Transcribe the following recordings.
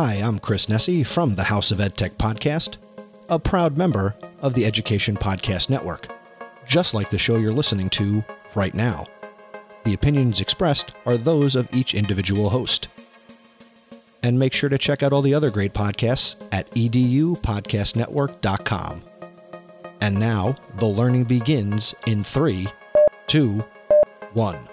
Hi, I'm Chris Nesi from the House of EdTech podcast, a proud member of the Education Podcast Network, just like the show you're listening to right now. The opinions expressed are those of each individual host. And make sure to check out all the other great podcasts at edupodcastnetwork.com. And now, the learning begins in three, two, one.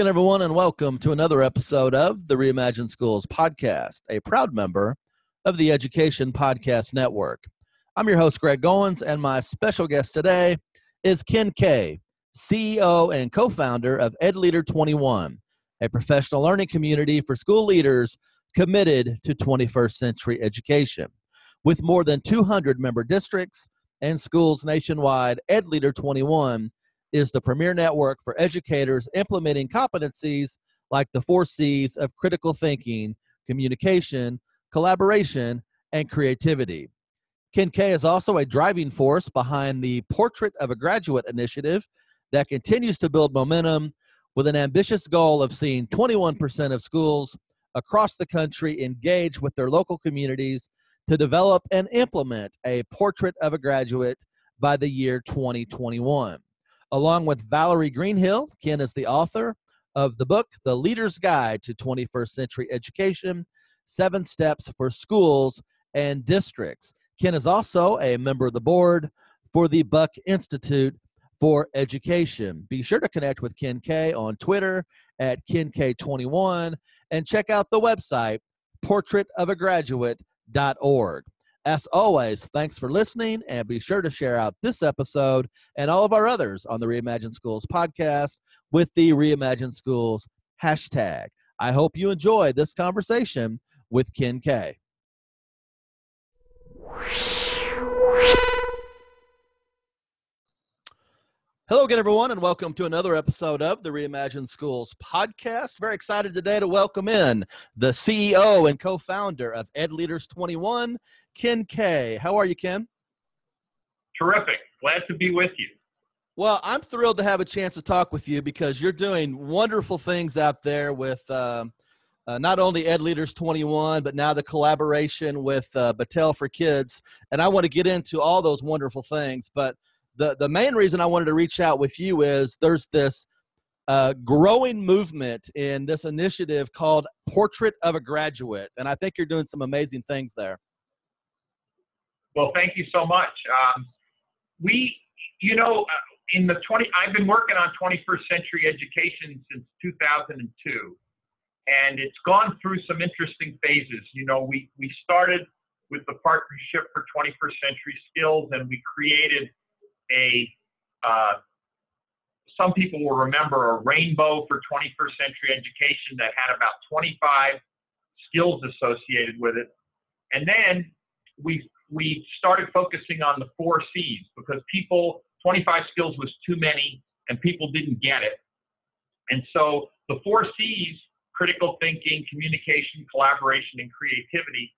Again, everyone, and welcome to another episode of the Reimagine Schools podcast, a proud member of the Education Podcast Network. I'm your host, Greg Goins, and my special guest today is Ken Kay, CEO and co founder of EdLeader 21, a professional learning community for school leaders committed to 21st century education. With more than 200 member districts and schools nationwide, EdLeader 21 is the premier network for educators implementing competencies like the four C's of critical thinking, communication, collaboration, and creativity. Ken Kay is also a driving force behind the Portrait of a Graduate initiative that continues to build momentum with an ambitious goal of seeing 21% of schools across the country engage with their local communities to develop and implement a Portrait of a Graduate by the year 2021. Along with Valerie Greenhill, Ken is the author of the book, The Leader's Guide to 21st Century Education Seven Steps for Schools and Districts. Ken is also a member of the board for the Buck Institute for Education. Be sure to connect with Ken Kay on Twitter at KenK21 and check out the website portraitofagraduate.org. As always, thanks for listening and be sure to share out this episode and all of our others on the Reimagine Schools podcast with the Reimagine Schools hashtag. I hope you enjoy this conversation with Ken Kay. Hello again, everyone, and welcome to another episode of the Reimagine Schools podcast. Very excited today to welcome in the CEO and co founder of Ed Leaders 21, Ken Kay. How are you, Ken? Terrific. Glad to be with you. Well, I'm thrilled to have a chance to talk with you because you're doing wonderful things out there with uh, uh, not only Ed Leaders 21, but now the collaboration with uh, Battelle for Kids. And I want to get into all those wonderful things. But the, the main reason I wanted to reach out with you is there's this uh, growing movement in this initiative called Portrait of a Graduate. And I think you're doing some amazing things there. Well, thank you so much. Um, we, you know, uh, in the 20, I've been working on 21st century education since 2002, and it's gone through some interesting phases. You know, we, we started with the Partnership for 21st Century Skills, and we created a, uh, some people will remember a rainbow for 21st century education that had about 25 skills associated with it. And then we we started focusing on the four C's because people, 25 skills was too many and people didn't get it. And so the four C's, critical thinking, communication, collaboration, and creativity,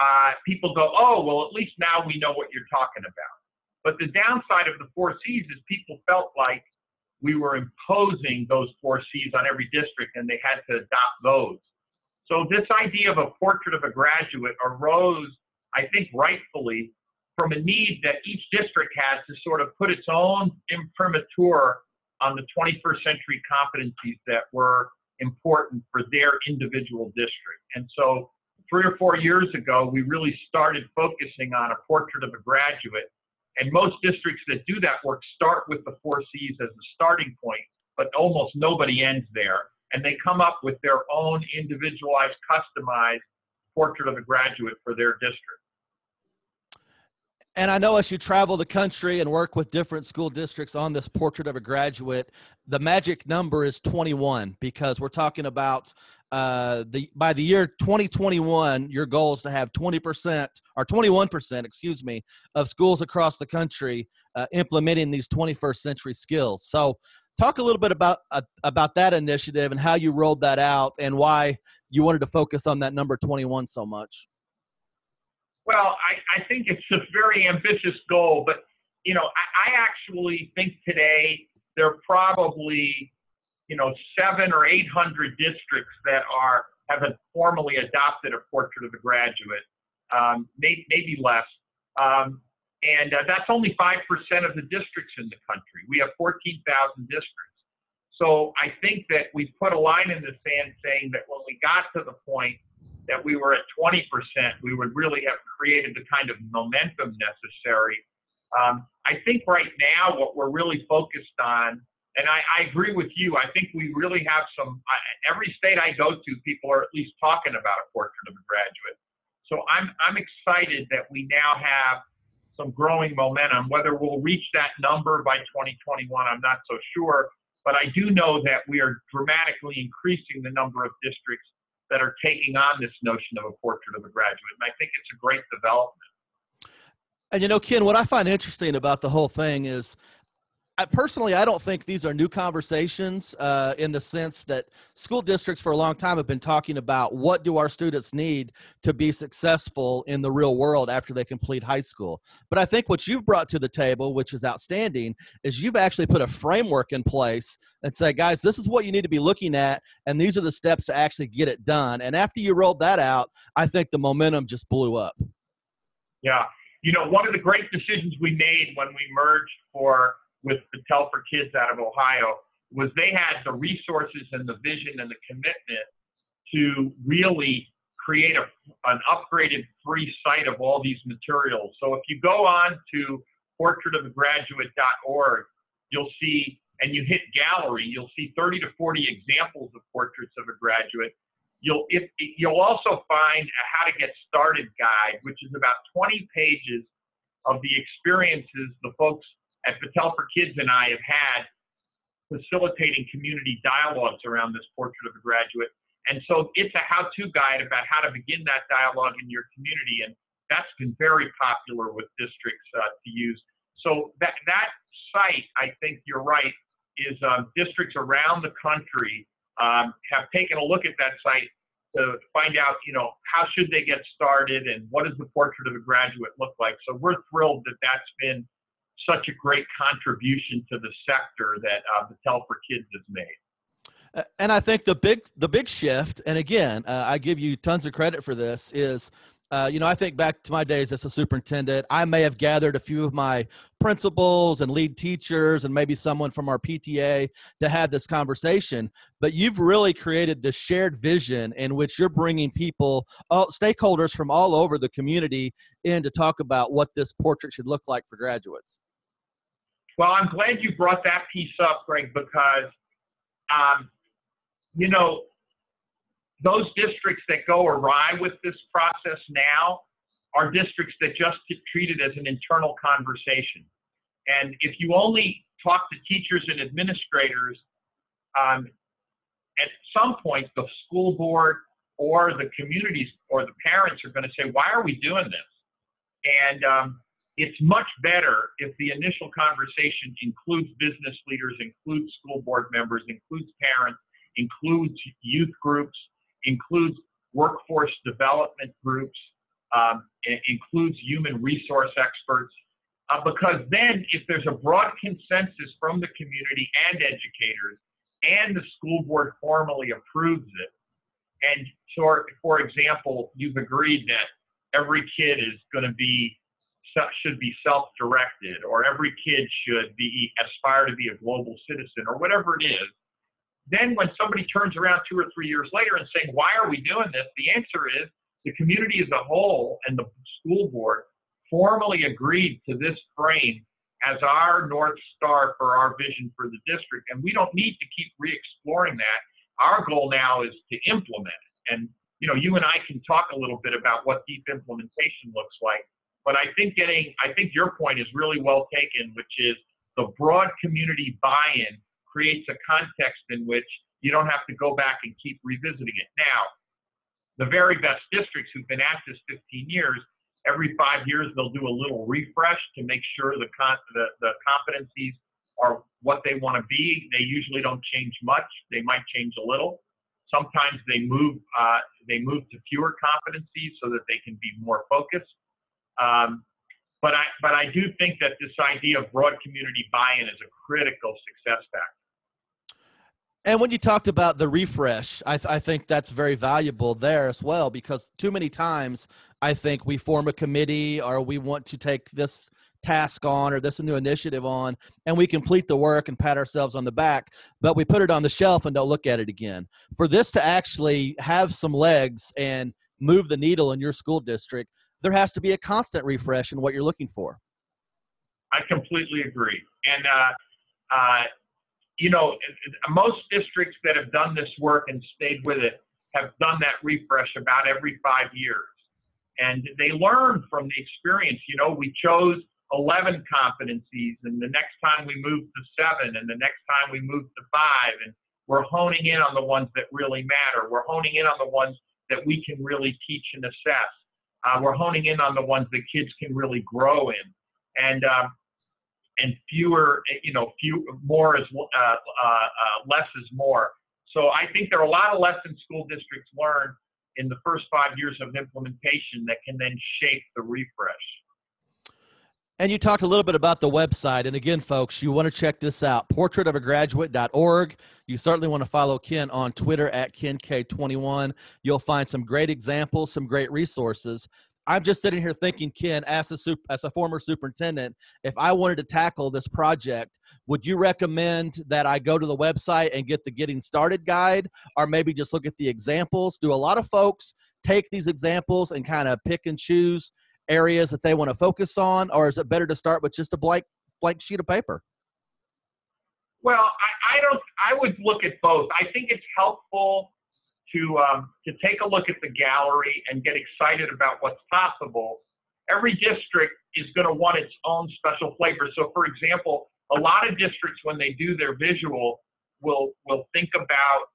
uh, people go, oh, well, at least now we know what you're talking about. But the downside of the four C's is people felt like we were imposing those four C's on every district and they had to adopt those. So this idea of a portrait of a graduate arose I think rightfully, from a need that each district has to sort of put its own imprimatur on the 21st century competencies that were important for their individual district. And so three or four years ago, we really started focusing on a portrait of a graduate. And most districts that do that work start with the four C's as a starting point, but almost nobody ends there. And they come up with their own individualized, customized portrait of a graduate for their district. And I know as you travel the country and work with different school districts on this portrait of a graduate, the magic number is 21 because we're talking about uh, the by the year 2021, your goal is to have 20% or 21%, excuse me, of schools across the country uh, implementing these 21st century skills. So, talk a little bit about uh, about that initiative and how you rolled that out and why you wanted to focus on that number 21 so much? Well, I, I think it's a very ambitious goal, but you know, I, I actually think today there are probably you know seven or eight hundred districts that are haven't formally adopted a portrait of a graduate, um, maybe, maybe less. Um, and uh, that's only 5% of the districts in the country. We have 14,000 districts. So I think that we put a line in the sand saying that when we got to the point that we were at 20%, we would really have created the kind of momentum necessary. Um, I think right now what we're really focused on and I, I agree with you. I think we really have some. I, every state I go to, people are at least talking about a portrait of a graduate. So I'm I'm excited that we now have some growing momentum. Whether we'll reach that number by 2021, I'm not so sure. But I do know that we are dramatically increasing the number of districts that are taking on this notion of a portrait of a graduate, and I think it's a great development. And you know, Ken, what I find interesting about the whole thing is I, personally, I don't think these are new conversations uh, in the sense that school districts for a long time have been talking about what do our students need to be successful in the real world after they complete high school. But I think what you've brought to the table, which is outstanding, is you've actually put a framework in place and say, guys, this is what you need to be looking at, and these are the steps to actually get it done. And after you rolled that out, I think the momentum just blew up. Yeah. You know, one of the great decisions we made when we merged for with Battelle for Kids out of Ohio was they had the resources and the vision and the commitment to really create a, an upgraded free site of all these materials. So if you go on to portraitofagraduate.org, you'll see, and you hit gallery, you'll see 30 to 40 examples of portraits of a graduate. You'll, if, you'll also find a how to get started guide, which is about 20 pages of the experiences the folks at Battelle for Kids and I have had facilitating community dialogues around this portrait of a graduate. And so it's a how to guide about how to begin that dialogue in your community. And that's been very popular with districts uh, to use. So that, that site, I think you're right, is um, districts around the country um, have taken a look at that site to find out, you know, how should they get started and what does the portrait of a graduate look like. So we're thrilled that that's been such a great contribution to the sector that uh, Battelle for Kids has made. And I think the big the big shift, and again, uh, I give you tons of credit for this, is uh, you know, I think back to my days as a superintendent, I may have gathered a few of my principals and lead teachers and maybe someone from our PTA to have this conversation. But you've really created this shared vision in which you're bringing people, all, stakeholders from all over the community in to talk about what this portrait should look like for graduates. Well, I'm glad you brought that piece up, Greg, because, um, you know, those districts that go awry with this process now are districts that just treat it as an internal conversation. And if you only talk to teachers and administrators, um, at some point the school board or the communities or the parents are going to say, why are we doing this? And um, it's much better if the initial conversation includes business leaders, includes school board members, includes parents, includes youth groups, includes workforce development groups, um, includes human resource experts, uh, because then if there's a broad consensus from the community and educators, and the school board formally approves it, and so, for example, you've agreed that every kid is going to be should be self-directed, or every kid should be aspire to be a global citizen, or whatever it is. Then, when somebody turns around two or three years later and saying, "Why are we doing this?" the answer is the community as a whole and the school board formally agreed to this frame as our north star for our vision for the district, and we don't need to keep re-exploring that. Our goal now is to implement it, and you know, you and I can talk a little bit about what deep implementation looks like but I think getting, I think your point is really well taken, which is the broad community buy-in creates a context in which you don't have to go back and keep revisiting it. Now, the very best districts who've been at this 15 years, every five years they'll do a little refresh to make sure the con- the, the competencies are what they want to be. They usually don't change much. They might change a little. sometimes they move uh, they move to fewer competencies so that they can be more focused. Um, but I but I do think that this idea of broad community buy-in is a critical success factor. And when you talked about the refresh, I, th- I, think that's very valuable there as well because too many times I think we form a committee or we want to take this task on or this new initiative on and we complete the work and pat ourselves on the back but we put it on the shelf and don't look at it again. For this to actually have some legs and move the needle in your school district there has to be a constant refresh in what you're looking for. I completely agree. And uh, uh, you know most districts that have done this work and stayed with it have done that refresh about every five years and they learn from the experience. You know, we chose 11 competencies, and the next time we moved to seven, and the next time we moved to five, and we're honing in on the ones that really matter. We're honing in on the ones that we can really teach and assess. Uh, we're honing in on the ones that kids can really grow in, and um, and fewer, you know, few more is uh, uh, uh, less is more. So I think there are a lot of lessons school districts learn in the first five years of implementation that can then shape the refresh. And you talked a little bit about the website. And again, folks, you want to check this out portraitofagraduate.org. You certainly want to follow Ken on Twitter at KenK21. You'll find some great examples, some great resources. I'm just sitting here thinking, Ken, as a, super, as a former superintendent, if I wanted to tackle this project, would you recommend that I go to the website and get the Getting Started guide, or maybe just look at the examples? Do a lot of folks take these examples and kind of pick and choose areas that they want to focus on, or is it better to start with just a blank blank sheet of paper? Well, I, I don't. I would look at both. I think it's helpful to um, to take a look at the gallery and get excited about what's possible. Every district is going to want its own special flavor. So, for example, a lot of districts when they do their visual will will think about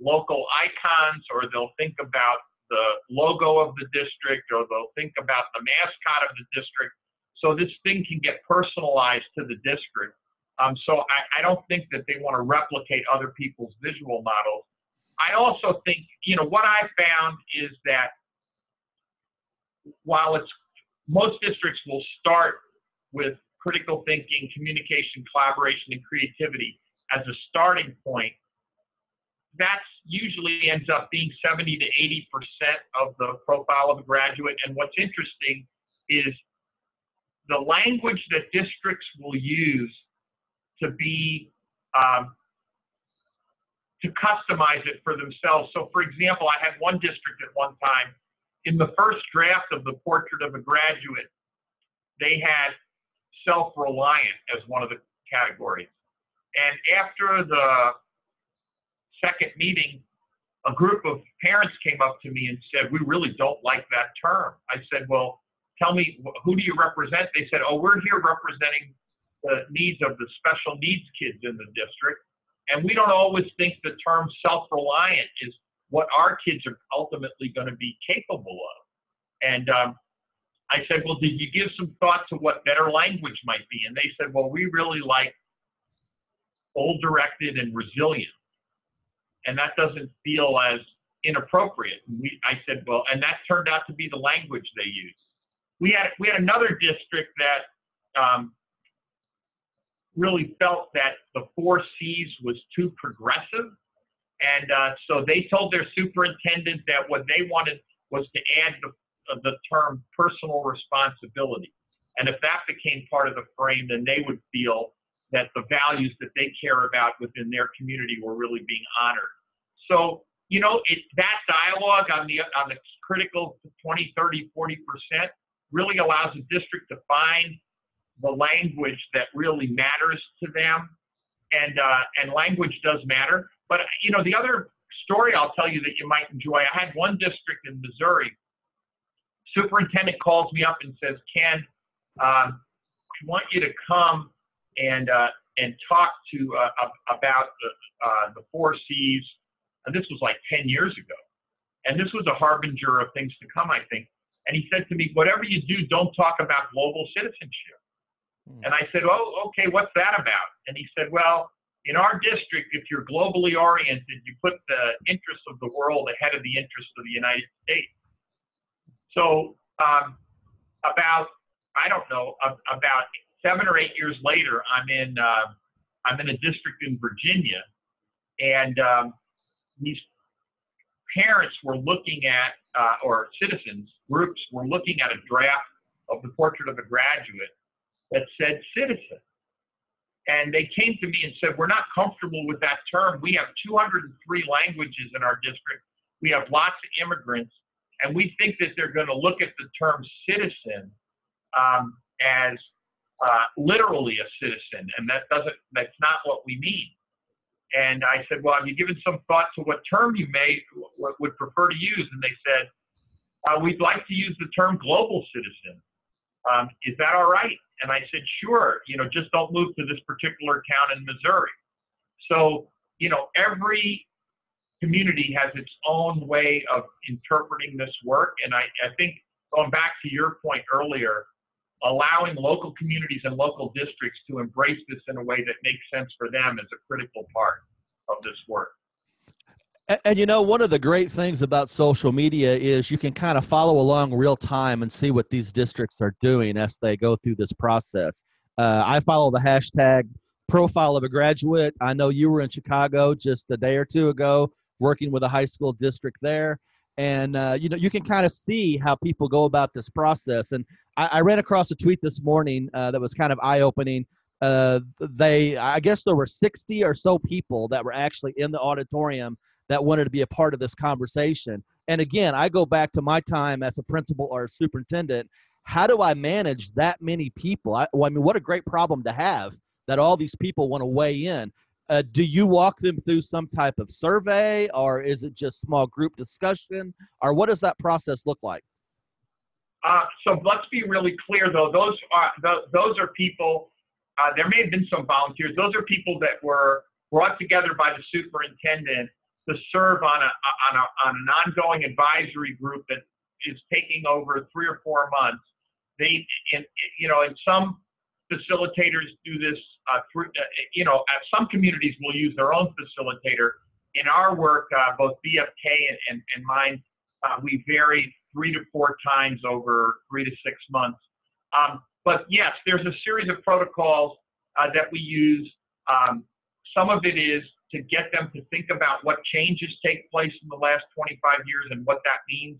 local icons or they'll think about the logo of the district or they'll think about the mascot of the district. So this thing can get personalized to the district. Um, so I, I don't think that they want to replicate other people's visual models. I also think, you know, what I found is that while it's most districts will start with critical thinking, communication, collaboration, and creativity as a starting point, that usually ends up being 70 to 80 percent of the profile of a graduate. And what's interesting is the language that districts will use to be um, to customize it for themselves. So, for example, I had one district at one time, in the first draft of the portrait of a graduate, they had self reliant as one of the categories. And after the second meeting, a group of parents came up to me and said, We really don't like that term. I said, Well, tell me, who do you represent? They said, Oh, we're here representing the needs of the special needs kids in the district. And we don't always think the term self reliant is what our kids are ultimately going to be capable of. And um, I said, Well, did you give some thought to what better language might be? And they said, Well, we really like goal directed and resilient. And that doesn't feel as inappropriate. And we, I said, Well, and that turned out to be the language they used. We had, we had another district that um, really felt that the four C's was too progressive. And uh, so they told their superintendent that what they wanted was to add the, uh, the term personal responsibility. And if that became part of the frame, then they would feel that the values that they care about within their community were really being honored. So, you know, it, that dialogue on the, on the critical 20, 30, 40% really allows a district to find the language that really matters to them, and uh, and language does matter. But you know, the other story I'll tell you that you might enjoy. I had one district in Missouri. Superintendent calls me up and says, "Ken, um, I want you to come and uh, and talk to uh, about the uh, the four C's." And this was like 10 years ago, and this was a harbinger of things to come, I think. And he said to me, "Whatever you do, don't talk about global citizenship." And I said, Oh, okay, what's that about? And he said, Well, In our district, if you're globally oriented, you put the interests of the world ahead of the interests of the United States. So, um, about I don't know about seven or eight years later, I'm in uh, I'm in a district in Virginia, and um, these parents were looking at uh, or citizens groups were looking at a draft of the portrait of a graduate that said citizen. And they came to me and said, We're not comfortable with that term. We have 203 languages in our district. We have lots of immigrants. And we think that they're going to look at the term citizen um, as uh, literally a citizen. And that doesn't, that's not what we mean. And I said, Well, have you given some thought to what term you may would prefer to use? And they said, uh, We'd like to use the term global citizen. Um, is that all right? And I said, sure, you know, just don't move to this particular town in Missouri. So, you know, every community has its own way of interpreting this work. And I, I think going back to your point earlier, allowing local communities and local districts to embrace this in a way that makes sense for them is a critical part of this work. And, and, you know, one of the great things about social media is you can kind of follow along real time and see what these districts are doing as they go through this process. Uh, I follow the hashtag profile of a graduate. I know you were in Chicago just a day or two ago working with a high school district there. And, uh, you know, you can kind of see how people go about this process. And I, I ran across a tweet this morning uh, that was kind of eye opening. Uh, they, I guess there were 60 or so people that were actually in the auditorium that wanted to be a part of this conversation. And again, I go back to my time as a principal or a superintendent. How do I manage that many people? I, well, I mean, what a great problem to have that all these people want to weigh in. Uh, do you walk them through some type of survey, or is it just small group discussion, or what does that process look like? Uh, so let's be really clear, though. Those are those are people. Uh, there may have been some volunteers. Those are people that were brought together by the superintendent to serve on a on a on an ongoing advisory group that is taking over three or four months. They, in, you know, some facilitators do this uh, through, uh, you know, some communities will use their own facilitator. In our work, uh, both BFK and, and, and mine, uh, we vary three to four times over three to six months. Um, but yes, there's a series of protocols uh, that we use. Um, some of it is to get them to think about what changes take place in the last 25 years and what that means.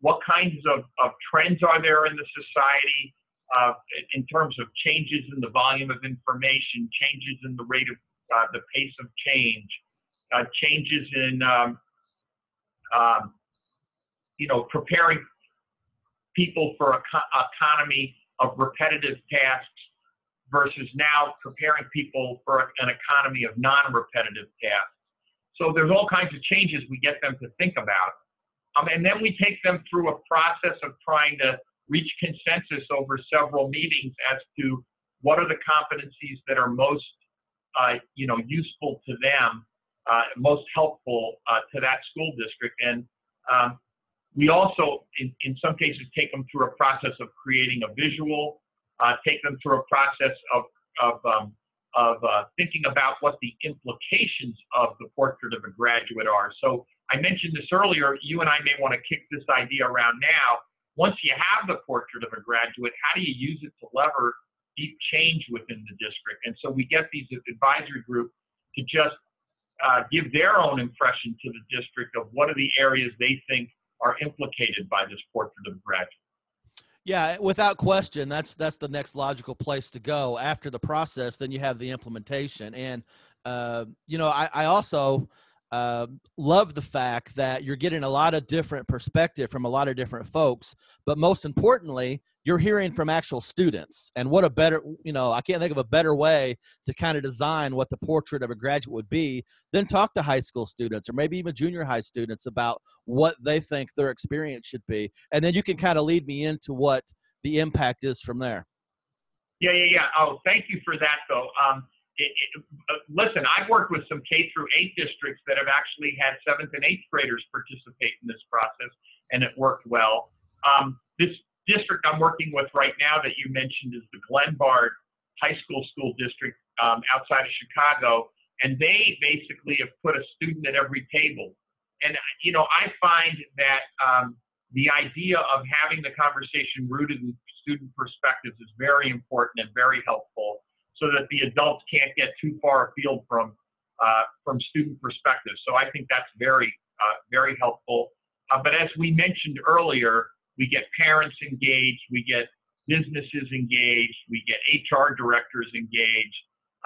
What kinds of, of trends are there in the society uh, in terms of changes in the volume of information, changes in the rate of uh, the pace of change, uh, changes in, um, um, you know, preparing people for a co- economy of repetitive tasks versus now preparing people for an economy of non-repetitive tasks. So there's all kinds of changes we get them to think about. Um, and then we take them through a process of trying to reach consensus over several meetings as to what are the competencies that are most, uh, you know, useful to them, uh, most helpful uh, to that school district. And um, we also, in, in some cases, take them through a process of creating a visual uh, take them through a process of, of, um, of uh, thinking about what the implications of the portrait of a graduate are. So I mentioned this earlier, you and I may want to kick this idea around now. Once you have the portrait of a graduate, how do you use it to lever deep change within the district? And so we get these advisory group to just uh, give their own impression to the district of what are the areas they think are implicated by this portrait of a graduate. Yeah, without question, that's that's the next logical place to go after the process. Then you have the implementation, and uh, you know, I, I also uh, love the fact that you're getting a lot of different perspective from a lot of different folks. But most importantly, you're hearing from actual students and what a better you know i can't think of a better way to kind of design what the portrait of a graduate would be than talk to high school students or maybe even junior high students about what they think their experience should be and then you can kind of lead me into what the impact is from there. Yeah yeah yeah. Oh thank you for that though. Um, it, it, uh, listen i've worked with some k through 8 districts that have actually had seventh and eighth graders participate in this process and it worked well. Um, this district I'm working with right now that you mentioned is the Glenbard High School School District um, outside of Chicago. and they basically have put a student at every table. And you know, I find that um, the idea of having the conversation rooted in student perspectives is very important and very helpful, so that the adults can't get too far afield from uh, from student perspectives. So I think that's very uh, very helpful. Uh, but as we mentioned earlier, we get parents engaged, we get businesses engaged, we get HR directors engaged.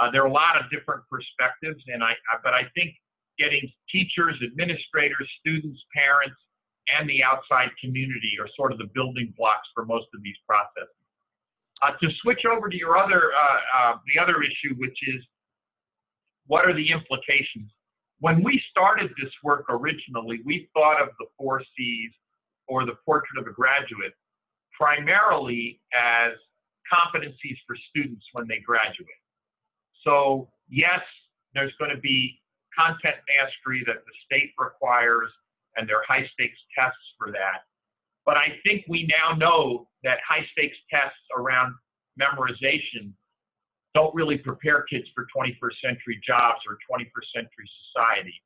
Uh, there are a lot of different perspectives, and I, I, but I think getting teachers, administrators, students, parents, and the outside community are sort of the building blocks for most of these processes. Uh, to switch over to your other, uh, uh the other issue, which is what are the implications? When we started this work originally, we thought of the four C's or the portrait of a graduate primarily as competencies for students when they graduate. So, yes, there's going to be content mastery that the state requires, and there are high stakes tests for that. But I think we now know that high stakes tests around memorization don't really prepare kids for 21st century jobs or 21st century society.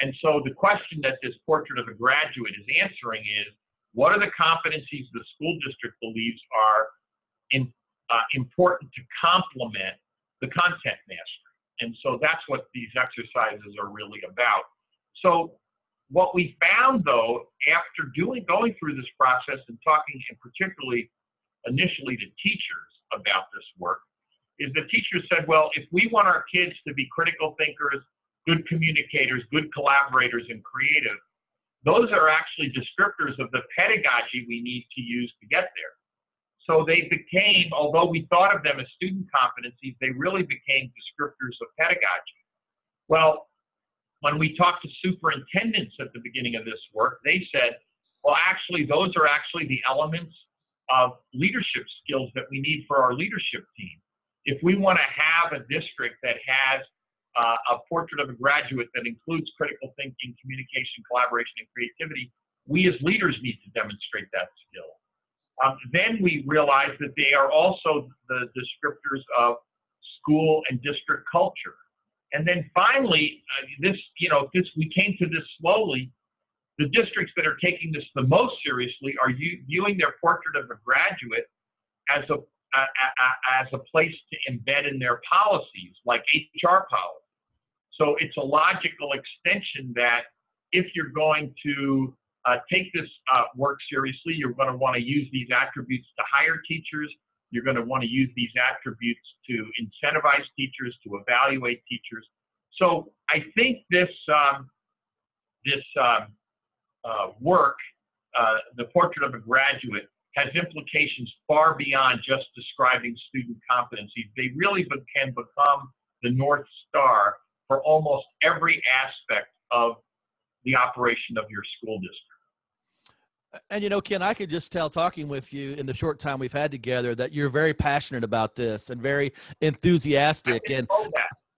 And so the question that this portrait of a graduate is answering is what are the competencies the school district believes are in, uh, important to complement the content mastery? And so that's what these exercises are really about. So what we found though, after doing going through this process and talking and particularly initially to teachers about this work, is the teachers said, well, if we want our kids to be critical thinkers, good communicators, good collaborators, and creative, those are actually descriptors of the pedagogy we need to use to get there. So they became, although we thought of them as student competencies, they really became descriptors of pedagogy. Well, when we talked to superintendents at the beginning of this work, they said, well, actually, those are actually the elements of leadership skills that we need for our leadership team. If we want to have a district that has uh, a portrait of a graduate that includes critical thinking, communication, collaboration, and creativity, we as leaders need to demonstrate that skill. Um, then we realize that they are also the descriptors of school and district culture. And then finally, uh, this, you know, this we came to this slowly. The districts that are taking this the most seriously are viewing their portrait of a graduate as a, a, a as a place to embed in their policies, like HR policies. So it's a logical extension that if you're going to uh, take this uh, work seriously, you're going to want to use these attributes to hire teachers. You're going to want to use these attributes to incentivize teachers, to evaluate teachers. So I think this um, this um, uh, work, uh, the portrait of a graduate, has implications far beyond just describing student competencies. They really can become the north star for almost every aspect of the operation of your school district. And you know, Ken, I could just tell talking with you in the short time we've had together that you're very passionate about this and very enthusiastic. And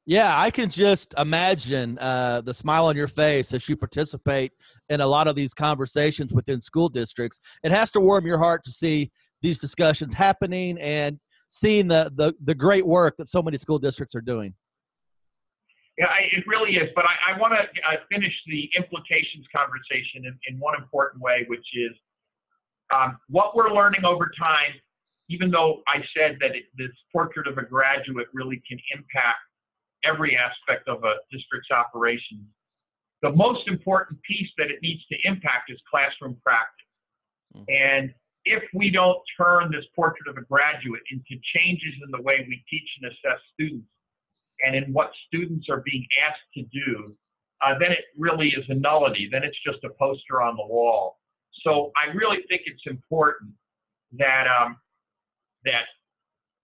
yeah, I can just imagine uh, the smile on your face as you participate in a lot of these conversations within school districts. It has to warm your heart to see these discussions happening and seeing the, the, the great work that so many school districts are doing. Yeah, I, it really is. But I, I want to uh, finish the implications conversation in, in one important way, which is um, what we're learning over time. Even though I said that it, this portrait of a graduate really can impact every aspect of a district's operations, the most important piece that it needs to impact is classroom practice. Mm-hmm. And if we don't turn this portrait of a graduate into changes in the way we teach and assess students, and in what students are being asked to do, uh, then it really is a nullity. Then it's just a poster on the wall. So I really think it's important that um, that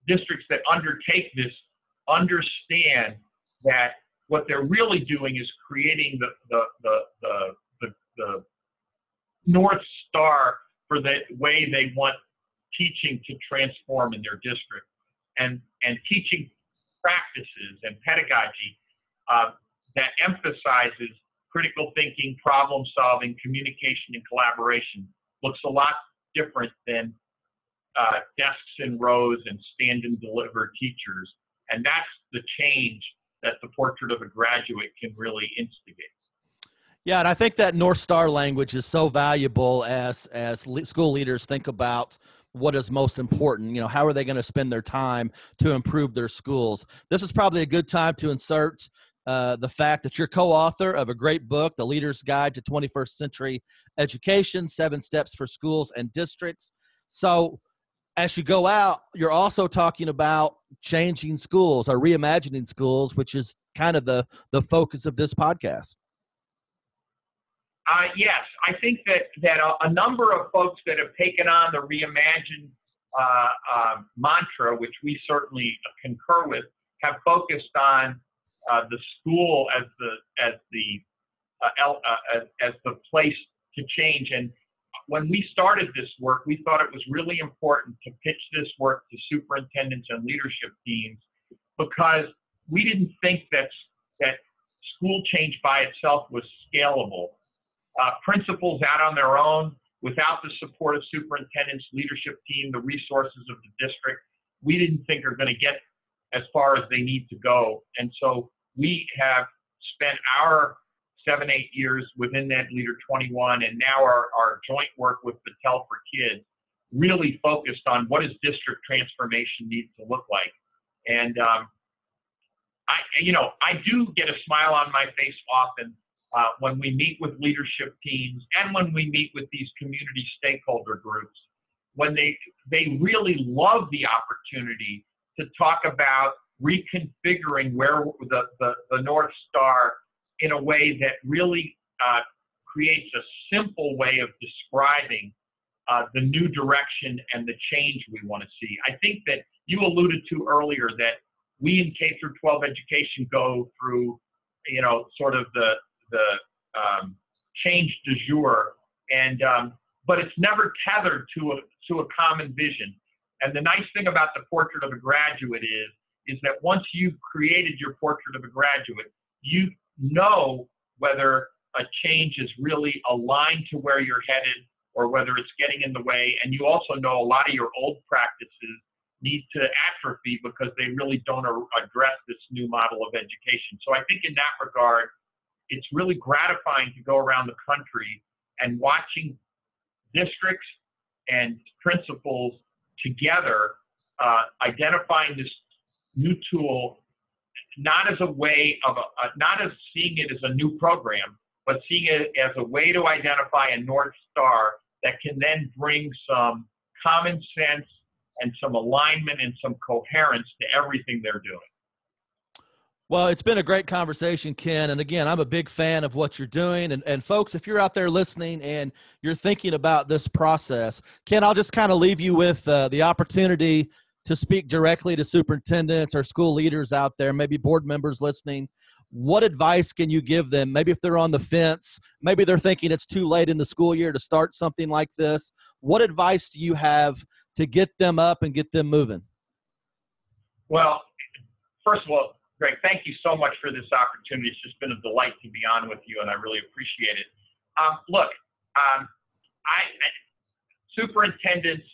districts that undertake this understand that what they're really doing is creating the the the the, the, the north star for the way they want teaching to transform in their district and and teaching practices and pedagogy uh, that emphasizes critical thinking, problem solving, communication, and collaboration looks a lot different than uh, desks and rows and stand and deliver teachers. And that's the change that the portrait of a graduate can really instigate. Yeah, and I think that North Star language is so valuable as as le- school leaders think about what is most important. You know, how are they going to spend their time to improve their schools? This is probably a good time to insert uh, the fact that you're co-author of a great book, The Leader's Guide to 21st Century Education: Seven Steps for Schools and Districts. So, as you go out, you're also talking about changing schools or reimagining schools, which is kind of the the focus of this podcast. Uh, yes, I think that that a, a, number of folks that have taken on the reimagined uh, uh, mantra, which we certainly concur with, have focused on uh, the school as the as the uh, uh, as, as the place to change. And when we started this work, we thought it was really important to pitch this work to superintendents and leadership teams because we didn't think that that school change by itself was scalable uh, principals out on their own without the support of superintendents, leadership team, the resources of the district, we didn't think are going to get as far as they need to go. And so we have spent our seven, eight years within EdLeader 21 and now our, our joint work with Battelle for Kids really focused on what does district transformation need to look like. And um, I, you know, I do get a smile on my face often when we meet with leadership teams and when we meet with these community stakeholder groups, when they they really love the opportunity to talk about reconfiguring where the, the, the North Star in a way that really uh, creates a simple way of describing uh, the new direction and the change we want to see. I think that you alluded to earlier that we in K through 12 education go through, you know, sort of the the um, change du jour, and um, but it's never tethered to a to a common vision. And the nice thing about the portrait of a graduate is is that once you've created your portrait of a graduate, you know whether a change is really aligned to where you're headed or whether it's getting in the way. And you also know a lot of your old practices need to atrophy because they really don't address this new model of education. So I think in that regard, it's really gratifying to go around the country and watching districts and principals together uh, identifying this new tool not as a way of a, not as seeing it as a new program but seeing it as a way to identify a north star that can then bring some common sense and some alignment and some coherence to everything they're doing well, it's been a great conversation, Ken. And again, I'm a big fan of what you're doing. And, and folks, if you're out there listening and you're thinking about this process, Ken, I'll just kind of leave you with uh, the opportunity to speak directly to superintendents or school leaders out there, maybe board members listening. What advice can you give them? Maybe if they're on the fence, maybe they're thinking it's too late in the school year to start something like this. What advice do you have to get them up and get them moving? Well, first of all, Greg, thank you so much for this opportunity. It's just been a delight to be on with you, and I really appreciate it. Um, look, um, I, I, superintendents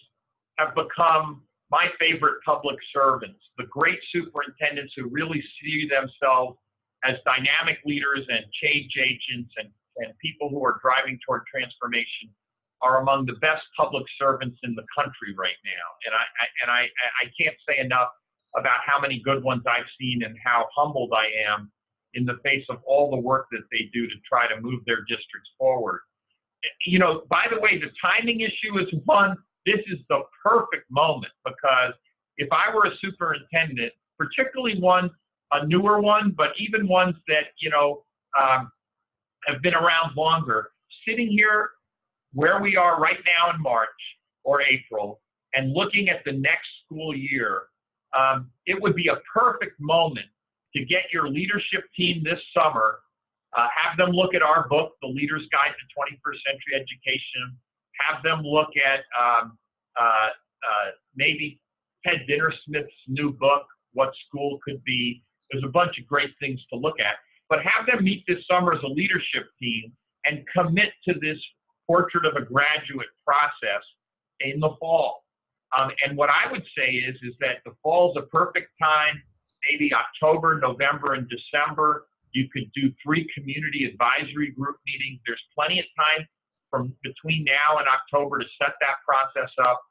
have become my favorite public servants, the great superintendents who really see themselves as dynamic leaders and change agents and, and people who are driving toward transformation are among the best public servants in the country right now. And I, I and I, I can't say enough about how many good ones I've seen and how humbled I am in the face of all the work that they do to try to move their districts forward. You know, by the way, the timing issue is one. This is the perfect moment because if I were a superintendent, particularly one, a newer one, but even ones that, you know, um, have been around longer, sitting here where we are right now in March or April and looking at the next school year um, it would be a perfect moment to get your leadership team this summer, uh, have them look at our book, The Leader's Guide to 21st Century Education, have them look at um, uh, uh, maybe Ted Dintersmith's new book, What School Could Be. There's a bunch of great things to look at. But have them meet this summer as a leadership team and commit to this portrait of a graduate process in the fall. Um, and what I would say is, is that the fall is a perfect time maybe October, November, and December. You could do three community advisory group meetings. There's plenty of time from between now and October to set that process up.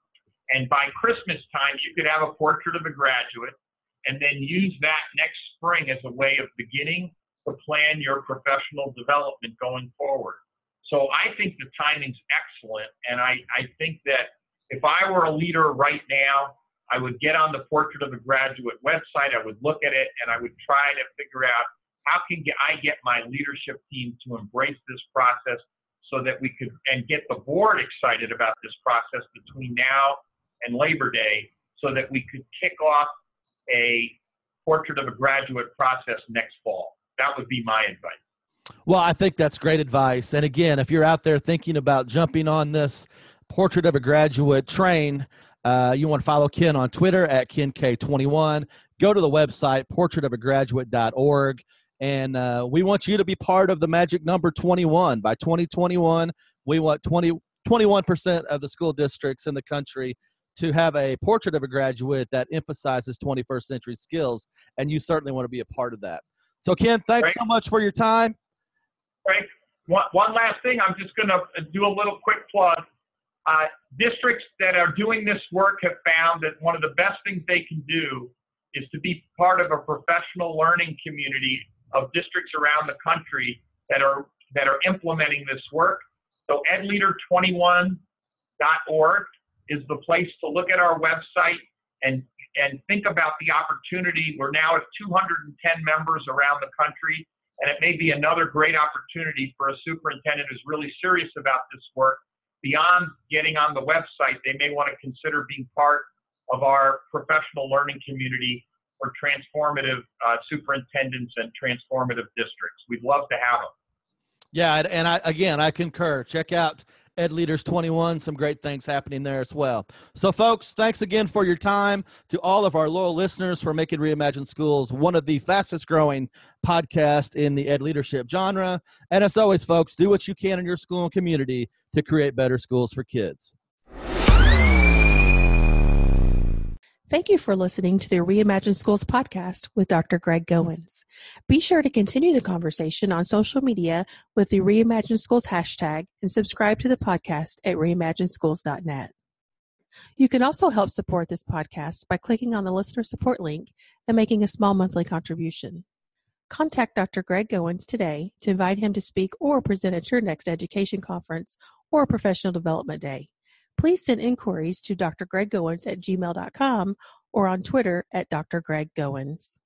And by Christmas time, you could have a portrait of a graduate and then use that next spring as a way of beginning to plan your professional development going forward. So I think the timing's excellent. And I, I think that if I were a leader right now, I would get on the Portrait of a Graduate website, I would look at it, and I would try to figure out how can I get my leadership team to embrace this process so that we could and get the board excited about this process between now and Labor Day so that we could kick off a portrait of a graduate process next fall. That would be my advice. Well, I think that's great advice. And again, if you're out there thinking about jumping on this portrait of a graduate train, uh, you want to follow Ken on Twitter at KenKay21. Go to the website, portraitofagraduate.org. And uh, we want you to be part of the magic number 21. By 2021, we want 20, 21% of the school districts in the country to have a portrait of a graduate that emphasizes 21st century skills. And you certainly want to be a part of that. So, Ken, thanks so much for your time. Frank, one, one last thing. I'm just going to do a little quick plug. Uh, districts that are doing this work have found that one of the best things they can do is to be part of a professional learning community of districts around the country that are that are implementing this work. So edleader21.org is the place to look at our website and and think about the opportunity. We're now at 210 members around the country, and it may be another great opportunity for a superintendent who's really serious about this work. Beyond getting on the website, they may want to consider being part of our professional learning community for transformative uh, superintendents and transformative districts. We'd love to have them. Yeah, and I again I concur. Check out Ed Leaders 21. Some great things happening there as well. So, folks, thanks again for your time. To all of our loyal listeners for making Reimagine Schools one of the fastest growing podcasts in the ed leadership genre. And as always, folks, do what you can in your school and community to create better schools for kids. Thank you for listening to the Reimagine Schools podcast with Dr. Greg Goins. Be sure to continue the conversation on social media with the Reimagine Schools hashtag and subscribe to the podcast at reimagineschools.net. You can also help support this podcast by clicking on the listener support link and making a small monthly contribution. Contact Dr. Greg Goins today to invite him to speak or present at your next education conference or professional development day please send inquiries to Dr. Greg Goins at gmail.com or on Twitter at Dr. Greg Goins.